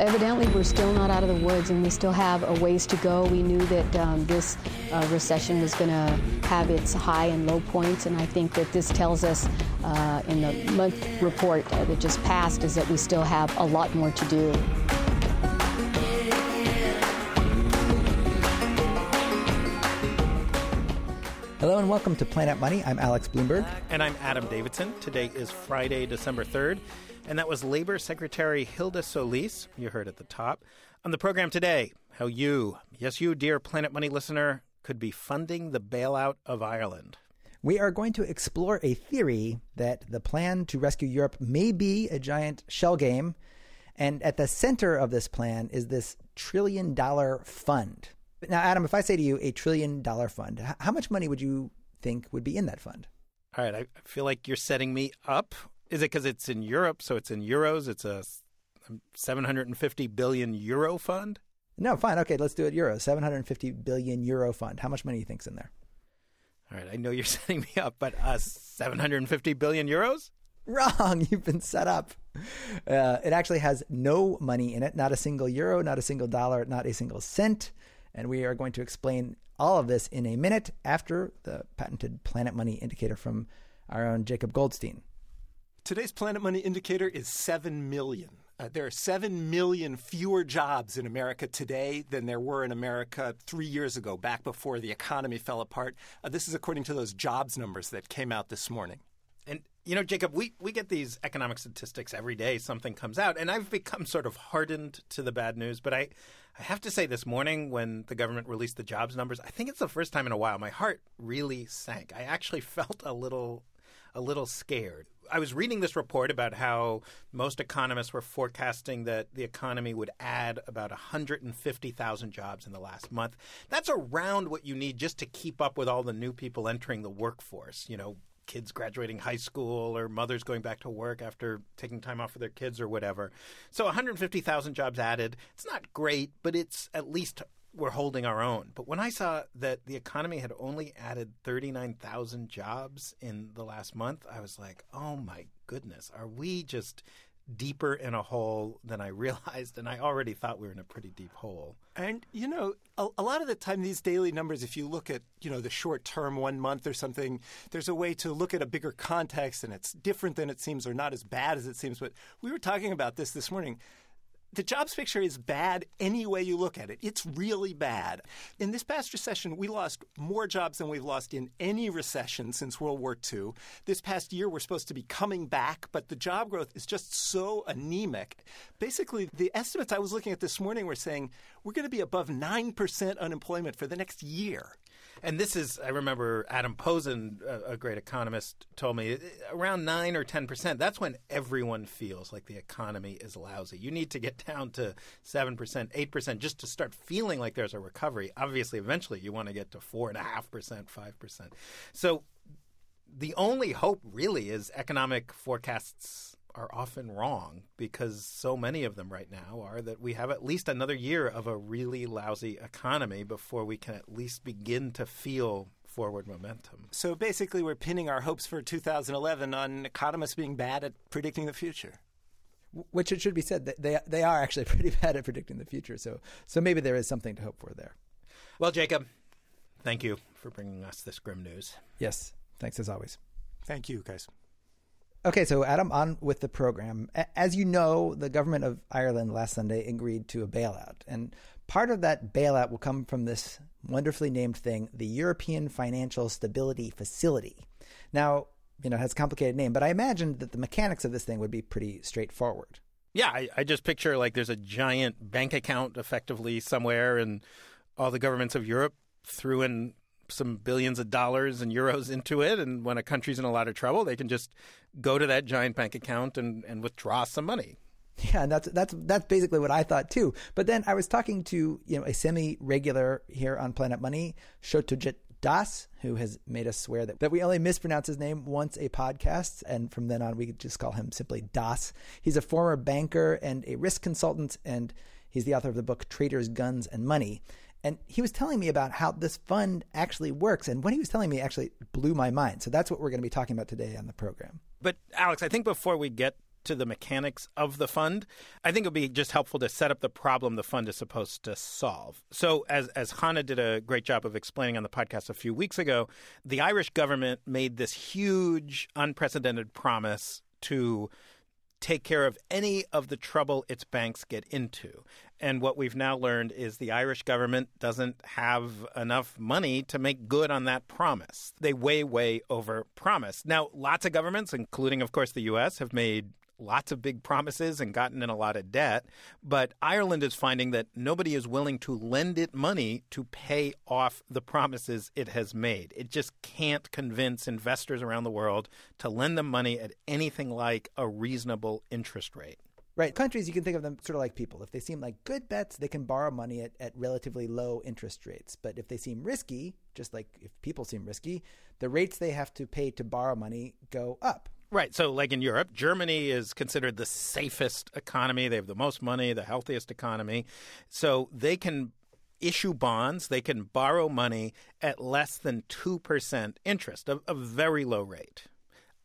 evidently we're still not out of the woods and we still have a ways to go. We knew that um, this uh, recession was going to have its high and low points, and I think that this tells us uh, in the month report that just passed is that we still have a lot more to do. Hello and welcome to Planet Money. I'm Alex Blumberg. And I'm Adam Davidson. Today is Friday, December 3rd. And that was Labor Secretary Hilda Solis, you heard at the top. On the program today, how you, yes, you, dear Planet Money listener, could be funding the bailout of Ireland. We are going to explore a theory that the plan to rescue Europe may be a giant shell game. And at the center of this plan is this trillion dollar fund. Now, Adam, if I say to you a trillion dollar fund, how much money would you think would be in that fund? All right, I feel like you're setting me up. Is it because it's in Europe, so it's in euros? It's a 750 billion euro fund? No, fine. Okay, let's do it euro. 750 billion euro fund. How much money do you think's in there? All right, I know you're setting me up, but uh, 750 billion euros? Wrong. You've been set up. Uh, it actually has no money in it, not a single euro, not a single dollar, not a single cent. And we are going to explain all of this in a minute after the patented Planet Money indicator from our own Jacob Goldstein. Today's Planet Money indicator is 7 million. Uh, there are 7 million fewer jobs in America today than there were in America three years ago, back before the economy fell apart. Uh, this is according to those jobs numbers that came out this morning. And you know, Jacob, we, we get these economic statistics every day. Something comes out, and I've become sort of hardened to the bad news. But I, I have to say, this morning when the government released the jobs numbers, I think it's the first time in a while my heart really sank. I actually felt a little, a little scared. I was reading this report about how most economists were forecasting that the economy would add about 150,000 jobs in the last month. That's around what you need just to keep up with all the new people entering the workforce. You know, kids graduating high school or mothers going back to work after taking time off for their kids or whatever. So 150,000 jobs added. It's not great, but it's at least we're holding our own. But when I saw that the economy had only added 39,000 jobs in the last month, I was like, oh my goodness, are we just deeper in a hole than I realized, and I already thought we were in a pretty deep hole. And you know, a, a, lot of the time, these daily numbers, if you look at you know the short term, one month or something, there's a way to look at a bigger context, and it's different than it seems, or not as bad as it seems. But we were talking about this this morning the jobs picture is bad any way you look at it. It's really bad. In this past recession, we lost more jobs than we've lost in any recession since World War II. This past year, we're supposed to be coming back, but the job growth is just so anemic. Basically, the estimates I was looking at this morning were saying we're going to be above 9% unemployment for the next year. And this is, I remember Adam Posen, a, great economist, told me around 9 or 10%. That's when everyone feels like the economy is lousy. You need to get down to 7%, 8% just to start feeling like there's a recovery. Obviously, eventually you want to get to 4.5%, 5%. So the only hope really is economic forecasts are often wrong because so many of them right now are that we have at least another year of a really lousy economy before we can at least begin to feel forward momentum. So basically, we're pinning our hopes for 2011 on economists being bad at predicting the future. Which it should be said that they they are actually pretty bad at predicting the future. So so maybe there is something to hope for there. Well, Jacob, thank you for bringing us this grim news. Yes, thanks as always. Thank you, guys. Okay, so Adam, on with the program. As you know, the government of Ireland last Sunday agreed to a bailout. And part of that bailout will come from this wonderfully named thing, the European Financial Stability Facility. Now, you know, it has a complicated name, but I imagine that the mechanics of this thing would be pretty straightforward. Yeah, I, I just picture like there's a giant bank account effectively somewhere, and all the governments of Europe threw in some billions of dollars and euros into it. And when a country's in a lot of trouble, they can just go to that giant bank account and, and withdraw some money. Yeah, and that's that's that's basically what I thought too. But then I was talking to you know a semi-regular here on Planet Money, Shotojit Das, who has made us swear that, that we only mispronounce his name once a podcast, and from then on we could just call him simply Das. He's a former banker and a risk consultant, and he's the author of the book Traders, Guns, and Money. And he was telling me about how this fund actually works. And what he was telling me actually blew my mind. So that's what we're going to be talking about today on the program. But, Alex, I think before we get to the mechanics of the fund, I think it would be just helpful to set up the problem the fund is supposed to solve. So, as, as Chana did a great job of explaining on the podcast a few weeks ago, the Irish government made this huge, unprecedented promise to take care of any of the trouble its banks get into. And what we've now learned is the Irish government doesn't have enough money to make good on that promise. They way, way over promise. Now, lots of governments, including, of course, the U.S., have made lots of big promises and gotten in a lot of debt. But Ireland is finding that nobody is willing to lend it money to pay off the promises it has made. It just can't convince investors around the world to lend them money at anything like a reasonable interest rate. Right. Countries, you can think of them sort of like people. If they seem like good bets, they can borrow money at, at relatively low interest rates. But if they seem risky, just like if people seem risky, the rates they have to pay to borrow money go up. Right. So, like in Europe, Germany is considered the safest economy. They have the most money, the healthiest economy. So, they can issue bonds, they can borrow money at less than 2% interest, a, a very low rate.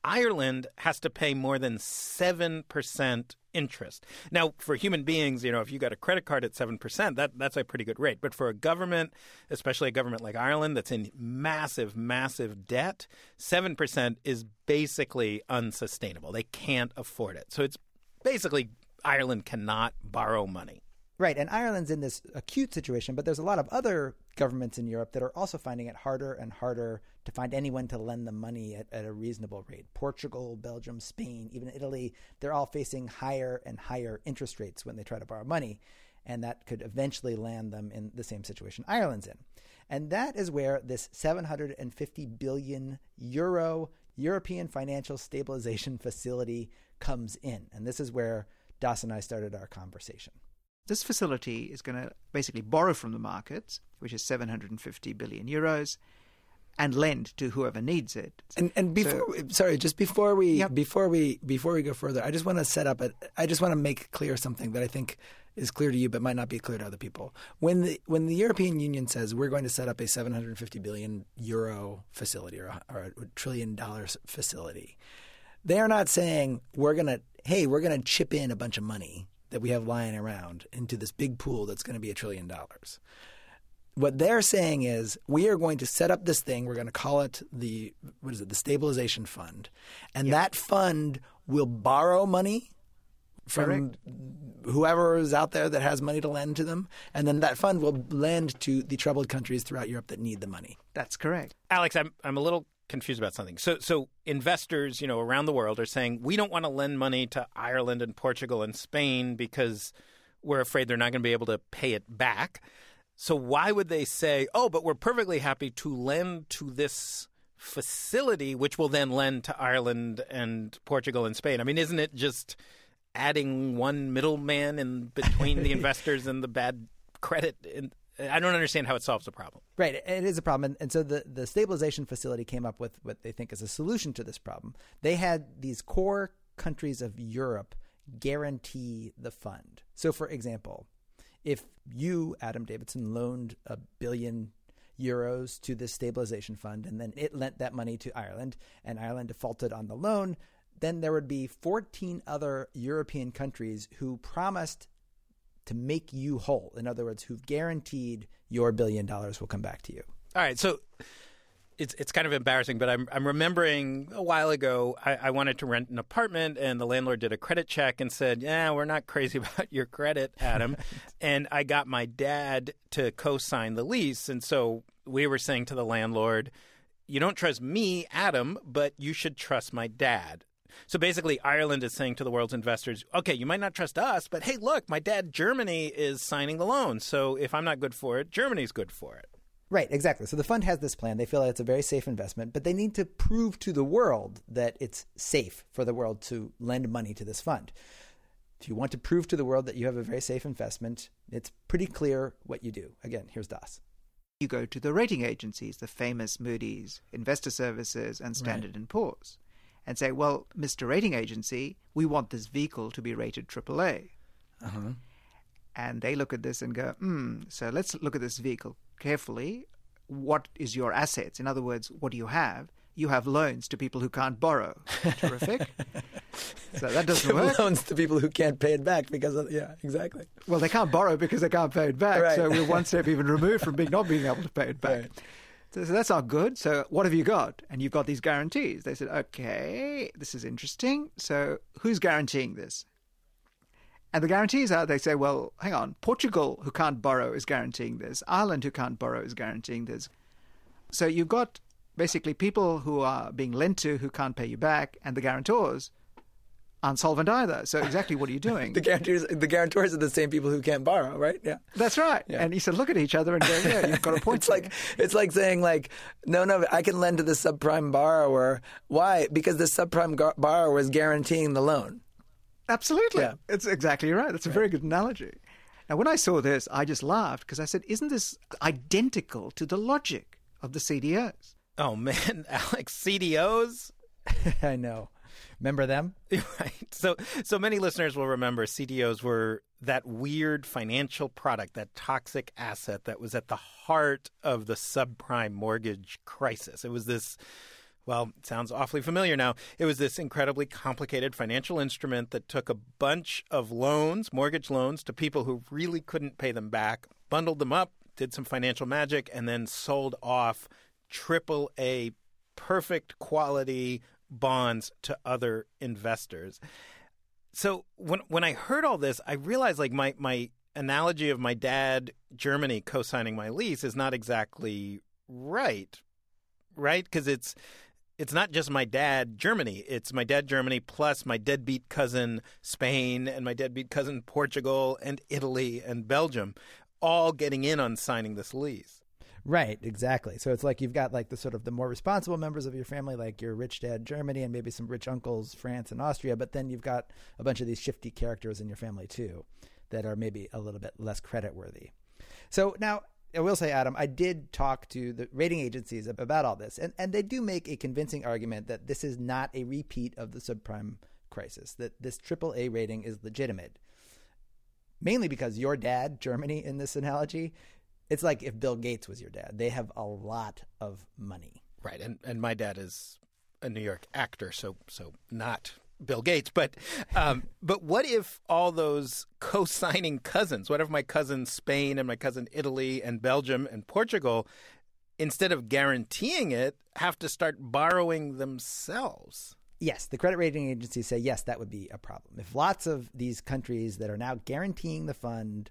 Ireland has to pay more than 7% interest. Now, for human beings, you know, if you got a credit card at 7%, that, that's a pretty good rate. But for a government, especially a government like Ireland that's in massive, massive debt, 7% is basically unsustainable. They can't afford it. So it's basically Ireland cannot borrow money. Right, and Ireland's in this acute situation, but there's a lot of other governments in Europe that are also finding it harder and harder to find anyone to lend them money at, at, a reasonable rate. Portugal, Belgium, Spain, even Italy, they're all facing higher and higher interest rates when they try to borrow money, and that could eventually land them in the same situation Ireland's in. And that is where this 750 billion euro European Financial Stabilization Facility comes in. And this is where Das and I started our conversation. This facility is going to basically borrow from the markets, which is 750 billion euros, and lend to whoever needs it. And and before so, sorry, just before we yep. before we before we go further, I just want to set up a I just want to make clear something that I think is clear to you but might not be clear to other people. When the when the European Union says we're going to set up a 750 billion euro facility or a, or a trillion dollars facility, they are not saying we're going to hey, we're going to chip in a bunch of money that we have lying around into this big pool that's going to be a trillion dollars. What they're saying is we are going to set up this thing. We're going to call it the what is it? The stabilization fund, and yep. that fund will borrow money from Correct. whoever is out there that has money to lend to them, and then that fund will lend to the troubled countries throughout Europe that need the money. That's correct. Alex, I'm I'm a little confused about something. So, so investors, you know, around the world are saying we don't want to lend money to Ireland and Portugal and Spain because we're afraid they're not going to be able to pay it back. So, why would they say, "Oh, but we're perfectly happy to lend to this facility, which will then lend to Ireland and Portugal and Spain"? I mean, isn't it just adding one middleman in between the investors and the bad credit in, I don't understand how it solves the problem. Right, it is a problem, and, so the the stabilization facility came up with what they think is a solution to this problem. They had these core countries of Europe guarantee the fund. So, for example, if you, Adam Davidson, loaned a billion euros to this stabilization fund, and then it lent that money to Ireland, and Ireland defaulted on the loan, then there would be 14 other European countries who promised to make you whole. In other words, who've guaranteed your billion dollars will come back to you. All right. So it's it's kind of embarrassing, but I'm I'm remembering a while ago I, I, wanted to rent an apartment and the landlord did a credit check and said, Yeah, we're not crazy about your credit, Adam. and I got my dad to co sign the lease. And so we were saying to the landlord, You don't trust me, Adam, but you should trust my dad. So basically, Ireland is saying to the world's investors, okay, you might not trust us, but hey, look, my dad, Germany, is signing the loan. So if I'm not good for it, Germany's good for it. Right, exactly. So the fund has this plan. They feel that it's a very safe investment, but they need to prove to the world that it's safe for the world to lend money to this fund. If you want to prove to the world that you have a very safe investment, it's pretty clear what you do. Again, here's Das. You go to the rating agencies, the famous Moody's, Investor Services, and Standard right. & Poor's and say, well, Mr. Rating Agency, we want this vehicle to be rated AAA. Uh-huh. And they look at this and go, hmm, so let's look at this vehicle carefully. What is your assets? In other words, what do you have? you have loans to people who can't borrow. Terrific. so that doesn't work. Loans to people who can't pay it back because of yeah, exactly. Well, they can't borrow because they can't pay it back. Right. So we're one step even removed from being not being able to pay it back. Right. So, that's not good. So what have you got? And you've got these guarantees. They said, okay, this is interesting. So who's guaranteeing this? And the guarantees are they say, well, hang on, Portugal, who can't borrow, is guaranteeing this. Ireland, who can't borrow, is guaranteeing this. So you've got basically people who are being lent to who can't pay you back, and the guarantors aren't either. So exactly what are you doing? The guarantors, the guarantors are the same people who can't borrow, right? Yeah. That's right. Yeah. And he said, look at each other and go, yeah, you've got a point. It's like it's like saying like, no, no, I can lend to the subprime borrower. Why? Because the subprime gar- borrower is guaranteeing the loan. Absolutely. Yeah. It's exactly right. That's a very good analogy. Now, when I saw this, I just laughed because I said, isn't this identical to the logic of the CDOs? Oh man, Alex, CDOs. I know. Remember them? Right. So so many listeners will remember CDOs were that weird financial product, that toxic asset that was at the heart of the subprime mortgage crisis. It was this well, sounds awfully familiar now. It was this incredibly complicated financial instrument that took a bunch of loans, mortgage loans, to people who really couldn't pay them back, bundled them up, did some financial magic, and then sold off triple A perfect quality bonds to other investors. So when when I heard all this, I realized like my my analogy of my dad Germany co-signing my lease is not exactly right. Right? Because it's it's not just my dad Germany. It's my dad Germany plus my deadbeat cousin Spain and my deadbeat cousin Portugal and Italy and Belgium all getting in on signing this lease. Right, exactly. So it's like you've got like the sort of the more responsible members of your family, like your rich dad Germany and maybe some rich uncles France and Austria, but then you've got a bunch of these shifty characters in your family too that are maybe a little bit less credit worthy. So now I will say, Adam, I did talk to the rating agencies about all this, and, and they do make a convincing argument that this is not a repeat of the subprime crisis, that this AAA rating is legitimate. Mainly because your dad, Germany, in this analogy, it's like if Bill Gates was your dad. They have a lot of money. Right, and and my dad is a New York actor, so so not Bill Gates. But um, but what if all those co-signing cousins? What if my cousin Spain and my cousin Italy and Belgium and Portugal, instead of guaranteeing it, have to start borrowing themselves? Yes, the credit rating agencies say yes, that would be a problem. If lots of these countries that are now guaranteeing the fund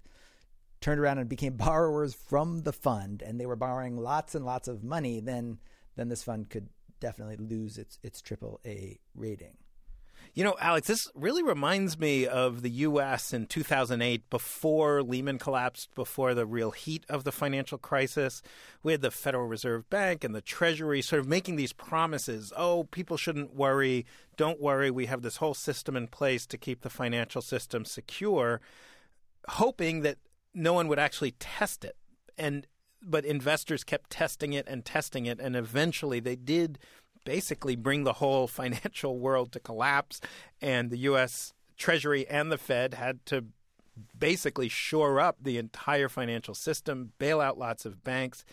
turned around and became borrowers from the fund and they were borrowing lots and lots of money, then then this fund could definitely lose its its triple A rating. You know, Alex, this really reminds me of the U.S. in 2008, before Lehman collapsed, before the real heat of the financial crisis. We had the Federal Reserve Bank and the Treasury sort of making these promises oh, people shouldn't worry. Don't worry. We have this whole system in place to keep the financial system secure, hoping that no one would actually test it. And but investors kept testing it and testing it, and eventually they did basically bring the whole financial world to collapse, and the U.S. Treasury and the Fed had to basically shore up the entire financial system, bail out lots of banks.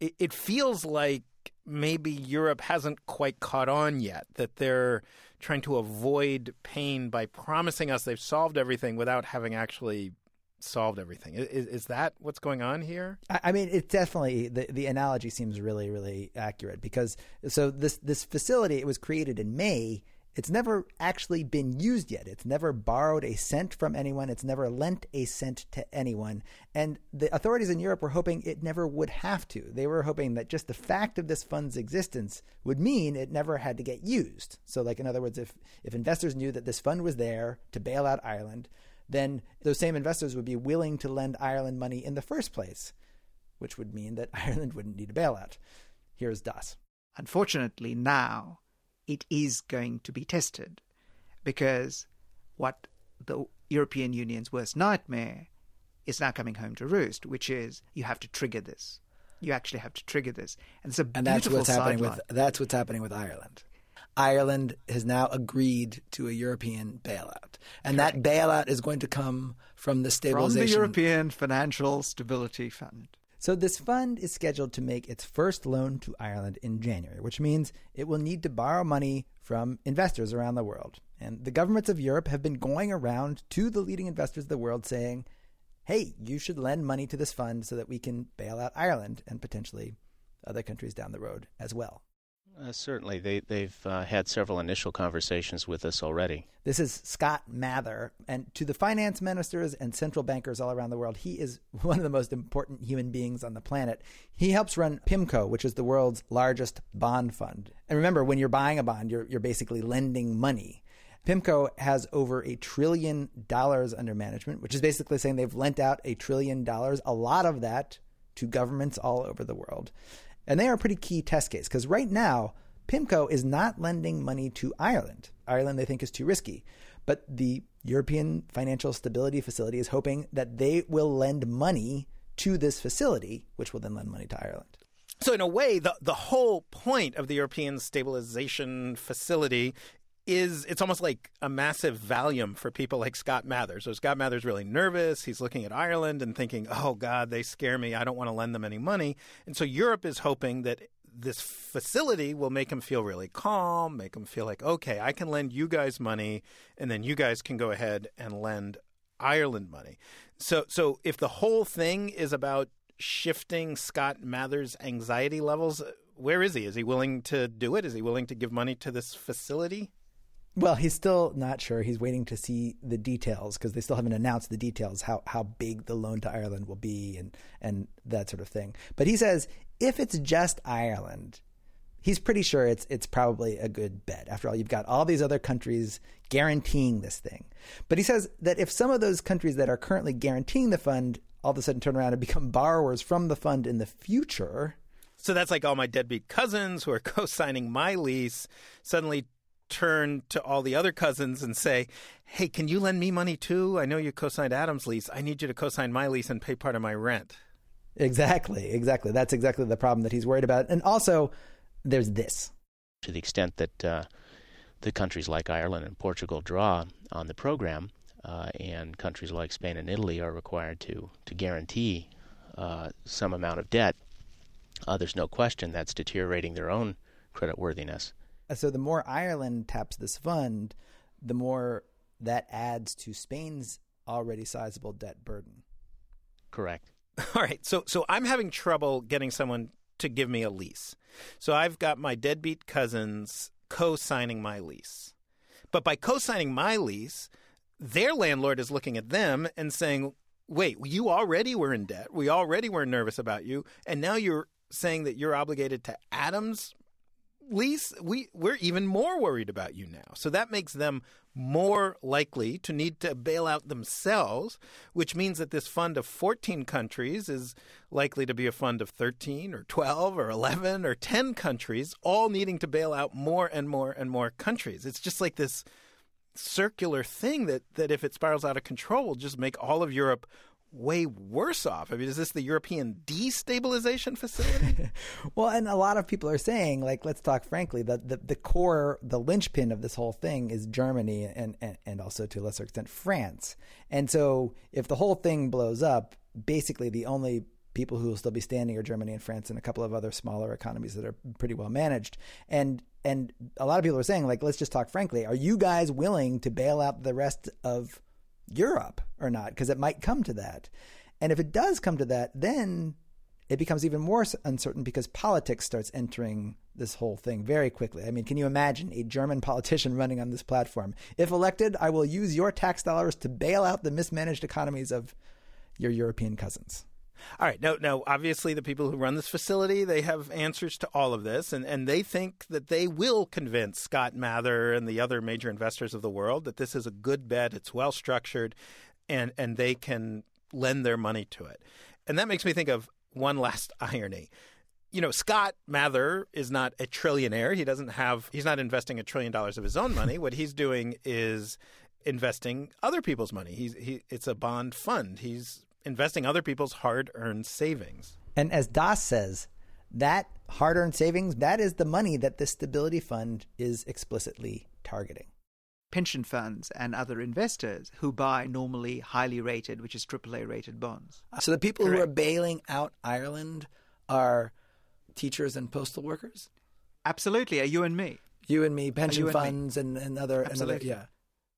It, it feels like maybe Europe hasn't quite caught on yet, that they're trying to avoid pain by promising us they've solved everything without having actually solved everything. Is, is that what's going on here? I, I mean, it definitely the the analogy seems really really accurate because so this this facility it was created in May. It's never actually been used yet. It's never borrowed a cent from anyone. It's never lent a cent to anyone. And the authorities in Europe were hoping it never would have to. They were hoping that just the fact of this fund's existence would mean it never had to get used. So, like in other words, if if investors knew that this fund was there to bail out Ireland, then those same investors would be willing to lend Ireland money in the first place, which would mean that Ireland wouldn't need a bailout. Here's Das. Unfortunately, now it is going to be tested because what the European Union's worst nightmare is now coming home to roost, which is you have to trigger this. You actually have to trigger this, and it's a and that's what's happening with that's what's happening with Ireland. Ireland has now agreed to a European bailout, and that bailout is going to come from the stabilization. from the European Financial Stability Fund. So, this fund is scheduled to make its first loan to Ireland in January, which means it will need to borrow money from investors around the world. And the governments of Europe have been going around to the leading investors of the world saying, hey, you should lend money to this fund so that we can bail out Ireland and potentially other countries down the road as well. Uh, certainly, they, they've uh, had several initial conversations with us already. This is Scott Mather. And to the finance ministers and central bankers all around the world, he is one of the most important human beings on the planet. He helps run PIMCO, which is the world's largest bond fund. And remember, when you're buying a bond, you're, you're basically lending money. PIMCO has over a trillion dollars under management, which is basically saying they've lent out a trillion dollars, a lot of that to governments all over the world. And they are a pretty key test case because right now, PIMCO is not lending money to Ireland. Ireland, they think, is too risky. But the European Financial Stability Facility is hoping that they will lend money to this facility, which will then lend money to Ireland. So, in a way, the, the whole point of the European Stabilization Facility is it's almost like a massive Valium for people like Scott Mather. So Scott Mather's really nervous. He's looking at Ireland and thinking, "Oh God, they scare me. I don't want to lend them any money." And so Europe is hoping that this facility will make him feel really calm, make him feel like, "Okay, I can lend you guys money, and then you guys can go ahead and lend Ireland money." So, so if the whole thing is about shifting Scott Mather's anxiety levels, where is he? Is he willing to do it? Is he willing to give money to this facility? Well, he's still not sure. He's waiting to see the details because they still haven't announced the details how how big the loan to Ireland will be and and that sort of thing. But he says if it's just Ireland, he's pretty sure it's it's probably a good bet. After all, you've got all these other countries guaranteeing this thing. But he says that if some of those countries that are currently guaranteeing the fund all of a sudden turn around and become borrowers from the fund in the future, so that's like all my deadbeat cousins who are co-signing my lease suddenly turn to all the other cousins and say, "Hey, can you lend me money too? I know you co-signed Adam's lease. I need you to co-sign my lease and pay part of my rent." Exactly, exactly. That's exactly the problem that he's worried about. And also, there's this. To the extent that uh, the countries like Ireland and Portugal draw on the program, uh, and countries like Spain and Italy are required to to guarantee uh, some amount of debt, uh, there's no question that's deteriorating their own credit worthiness. Uh, so the more Ireland taps this fund, the more that adds to Spain's already sizable debt burden. Correct. All right. So so I'm having trouble getting someone to give me a lease. So I've got my deadbeat cousins co-signing my lease. But by co-signing my lease, their landlord is looking at them and saying, "Wait, you already were in debt. We already were nervous about you, and now you're saying that you're obligated to Adam's we we're even more worried about you now. So that makes them more likely to need to bail out themselves, which means that this fund of 14 countries is likely to be a fund of 13 or 12 or 11 or 10 countries, all needing to bail out more and more and more countries. It's just like this circular thing that, that if it spirals out of control will just make all of Europe way worse off. I mean, is this the European destabilization facility? well, and a lot of people are saying, like, let's talk frankly, that the, the core, the linchpin of this whole thing is Germany and, and, and also to a lesser extent France. And so if the whole thing blows up, basically the only people who will still be standing are Germany and France and a couple of other smaller economies that are pretty well managed. And and a lot of people are saying, like, let's just talk frankly, are you guys willing to bail out the rest of Europe or not, because it might come to that. And if it does come to that, then it becomes even more uncertain because politics starts entering this whole thing very quickly. I mean, can you imagine a German politician running on this platform? If elected, I will use your tax dollars to bail out the mismanaged economies of your European cousins. All right. Now, now, obviously, the people who run this facility they have answers to all of this, and, and they think that they will convince Scott Mather and the other major investors of the world that this is a good bet. It's well structured, and and they can lend their money to it. And that makes me think of one last irony. You know, Scott Mather is not a trillionaire. He doesn't have. He's not investing a trillion dollars of his own money. what he's doing is investing other people's money. He's he. It's a bond fund. He's investing other people's hard earned savings. And as Das says, that hard earned savings, that is the money that the Stability Fund is explicitly targeting. pension funds and other investors who buy normally highly rated, which is AAA rated bonds. So the people who are bailing out Ireland are teachers and postal workers? Absolutely, are you and me? You and me, pension and funds and, and other, and other, Absolutely. yeah.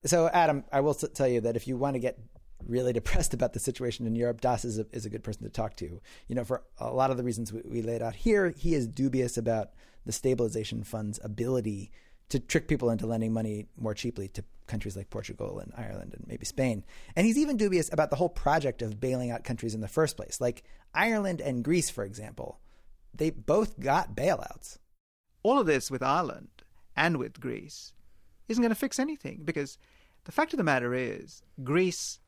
So Adam, I will tell you that if you want to get really depressed about the situation in Europe, Das is a, is a good person to talk to. You know, for a lot of the reasons we, we laid out here, he is dubious about the stabilization fund's ability to trick people into lending money more cheaply to countries like Portugal and Ireland and maybe Spain. And he's even dubious about the whole project of bailing out countries in the first place. Like Ireland and Greece, for example, they both got bailouts. all of this with Ireland and with Greece isn't going to fix anything because the fact of the matter is Greece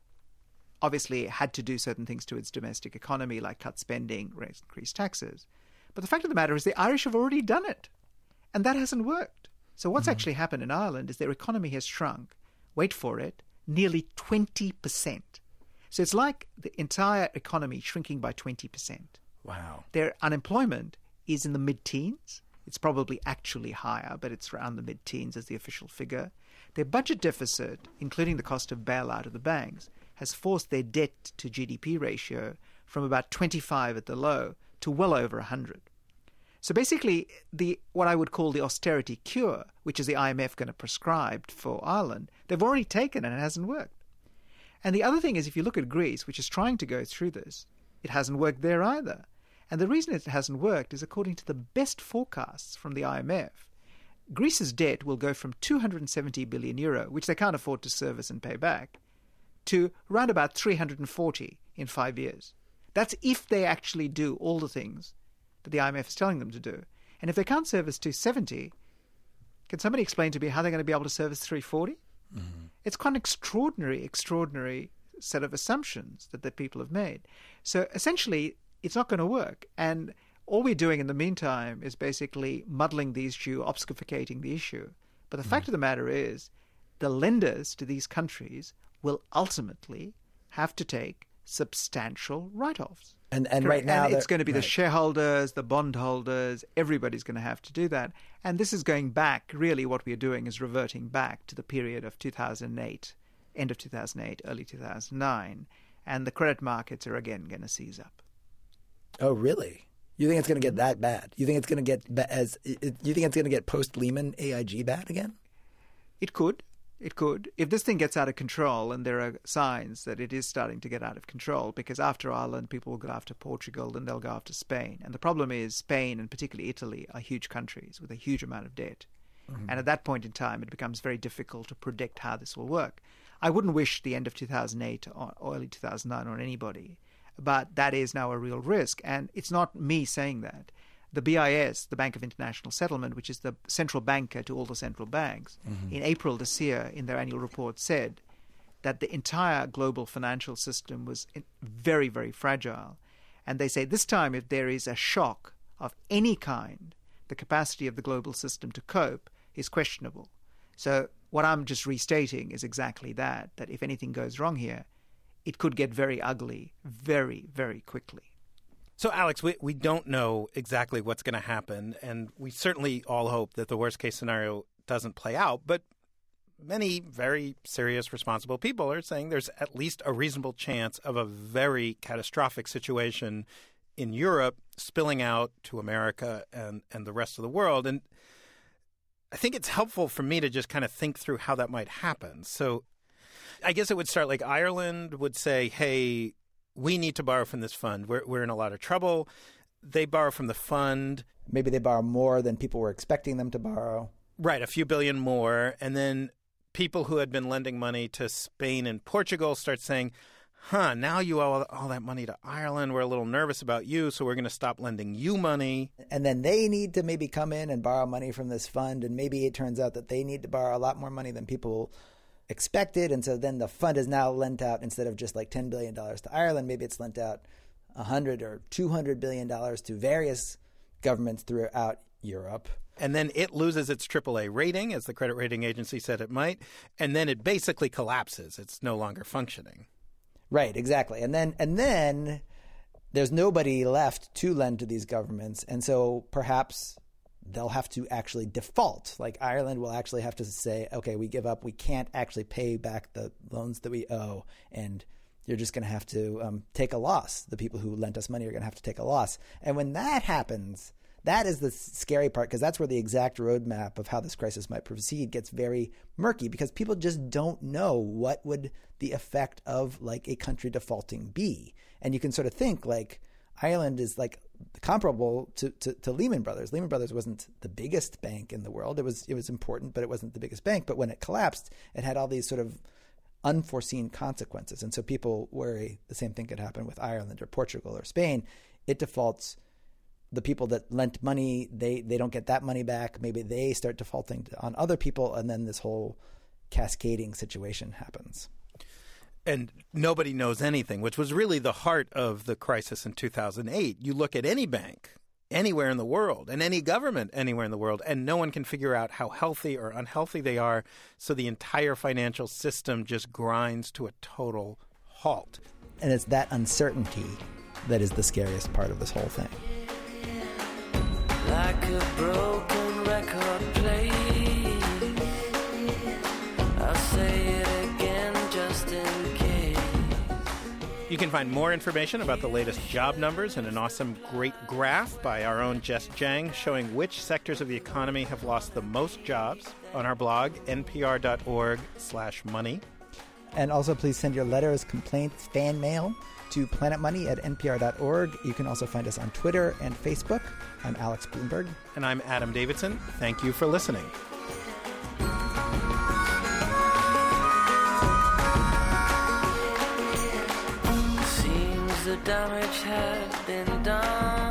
obviously had to do certain things to its domestic economy, like cut spending, raise, increase taxes. But the fact of the matter is the Irish have already done it, and that hasn't worked. So what's mm-hmm. actually happened in Ireland is their economy has shrunk. Wait for it, nearly twenty percent. So it's like the entire economy shrinking by twenty percent. Wow. Their unemployment is in the mid teens. It's probably actually higher, but it's around the mid teens as the official figure. Their budget deficit, including the cost of bailout of the banks, has forced their debt to GDP ratio from about 25 at the low to well over 100. So basically, the what I would call the austerity cure, which is the IMF going to prescribe for Ireland, they've already taken and it hasn't worked. And the other thing is, if you look at Greece, which is trying to go through this, it hasn't worked there either. And the reason it hasn't worked is according to the best forecasts from the IMF, Greece's debt will go from 270 billion euro, which they can't afford to service and pay back, to around about 340 in five years. That's if they actually do all the things that the IMF is telling them to do. And if they can't service 270, can somebody explain to me how they're going to be able to service 340? Mm-hmm. It's quite an extraordinary, extraordinary set of assumptions that the people have made. So essentially, it's not going to work. And all we're doing in the meantime is basically muddling the issue, obfuscating the issue. But the fact mm. of the matter is, the lenders to these countries will ultimately have to take substantial write offs. And and Correct. right now And it's going to be the shareholders, the bondholders, everybody's going to have to do that. And this is going back, really, what we're doing is reverting back to the period of 2008, end of 2008, early 2009. And the credit markets are again going to seize up. Oh, really? You think it's going to get mm-hmm. that bad? You think it's going to get as? You think it's going to get post Lehman AIG bad again? It could. It could. If this thing gets out of control, and there are signs that it is starting to get out of control, because after Ireland, people will go after Portugal, then they'll go after Spain. And the problem is, Spain and particularly Italy are huge countries with a huge amount of debt. Mm-hmm. And at that point in time, it becomes very difficult to predict how this will work. I wouldn't wish the end of 2008 or or early 2009 on anybody, but that is now a real risk. And it's not me saying that. The BIS, the Bank of International Settlement, which is the central banker to all the central banks, mm-hmm. in April this year, in their annual report, said that the entire global financial system was very, very fragile. And they say this time, if there is a shock of any kind, the capacity of the global system to cope is questionable. So, what I'm just restating is exactly that that if anything goes wrong here, it could get very ugly very, very quickly. So, Alex, we, we don't know exactly what's going to happen, and we certainly all hope that the worst case scenario doesn't play out. But many very serious, responsible people are saying there's at least a reasonable chance of a very catastrophic situation in Europe spilling out to America and, and the rest of the world. And I think it's helpful for me to just kind of think through how that might happen. So, I guess it would start like Ireland would say, hey, we need to borrow from this fund. We're, we're in a lot of trouble. They borrow from the fund, Maybe they borrow more than people were expecting them to borrow. right, a few billion more. And then people who had been lending money to Spain and Portugal start saying, huh, now you owe all that money to Ireland. We're a little nervous about you, so we're going to stop lending you money. And then they need to maybe come in and borrow money from this fund. And maybe it turns out that they need to borrow a lot more money than people expected. And so then the fund is now lent out instead of just like $10 billion to Ireland, maybe it's lent out 100 or $200 billion to various governments throughout Europe. And then it loses its AAA rating, as the credit rating agency said it might. And then it basically collapses. It's no longer functioning. Right, exactly. And then and then there's nobody left to lend to these governments, and so perhaps they'll have to actually default. Like Ireland will actually have to say, okay, we give up. We can't actually pay back the loans that we owe, and you're just going to have to um, take a loss. The people who lent us money are going to have to take a loss. And when that happens, that is the scary part because that's where the exact roadmap of how this crisis might proceed gets very murky because people just don't know what would the effect of like a country defaulting be. And you can sort of think like Ireland is like comparable to, to, to, Lehman Brothers. Lehman Brothers wasn't the biggest bank in the world. It was it was important, but it wasn't the biggest bank. But when it collapsed, it had all these sort of unforeseen consequences. And so people worry the same thing could happen with Ireland or Portugal or Spain. It defaults. The people that lent money, they, they don't get that money back. Maybe they start defaulting on other people, and then this whole cascading situation happens and nobody knows anything, which was really the heart of the crisis in 2008. You look at any bank anywhere in the world and any government anywhere in the world, and no one can figure out how healthy or unhealthy they are. So the entire financial system just grinds to a total halt. And it's that uncertainty that is the scariest part of this whole thing. Like can find more information about the latest job numbers and an awesome great graph by our own Jess Jiang showing which sectors of the economy have lost the most jobs on our blog, npr.org/money. And also, please send your letters, complaints, fan mail to planetmoney at npr.org. You can also find us on Twitter and Facebook. I'm Alex Blumberg. And I'm Adam Davidson. Thank you for listening. Damage has been done.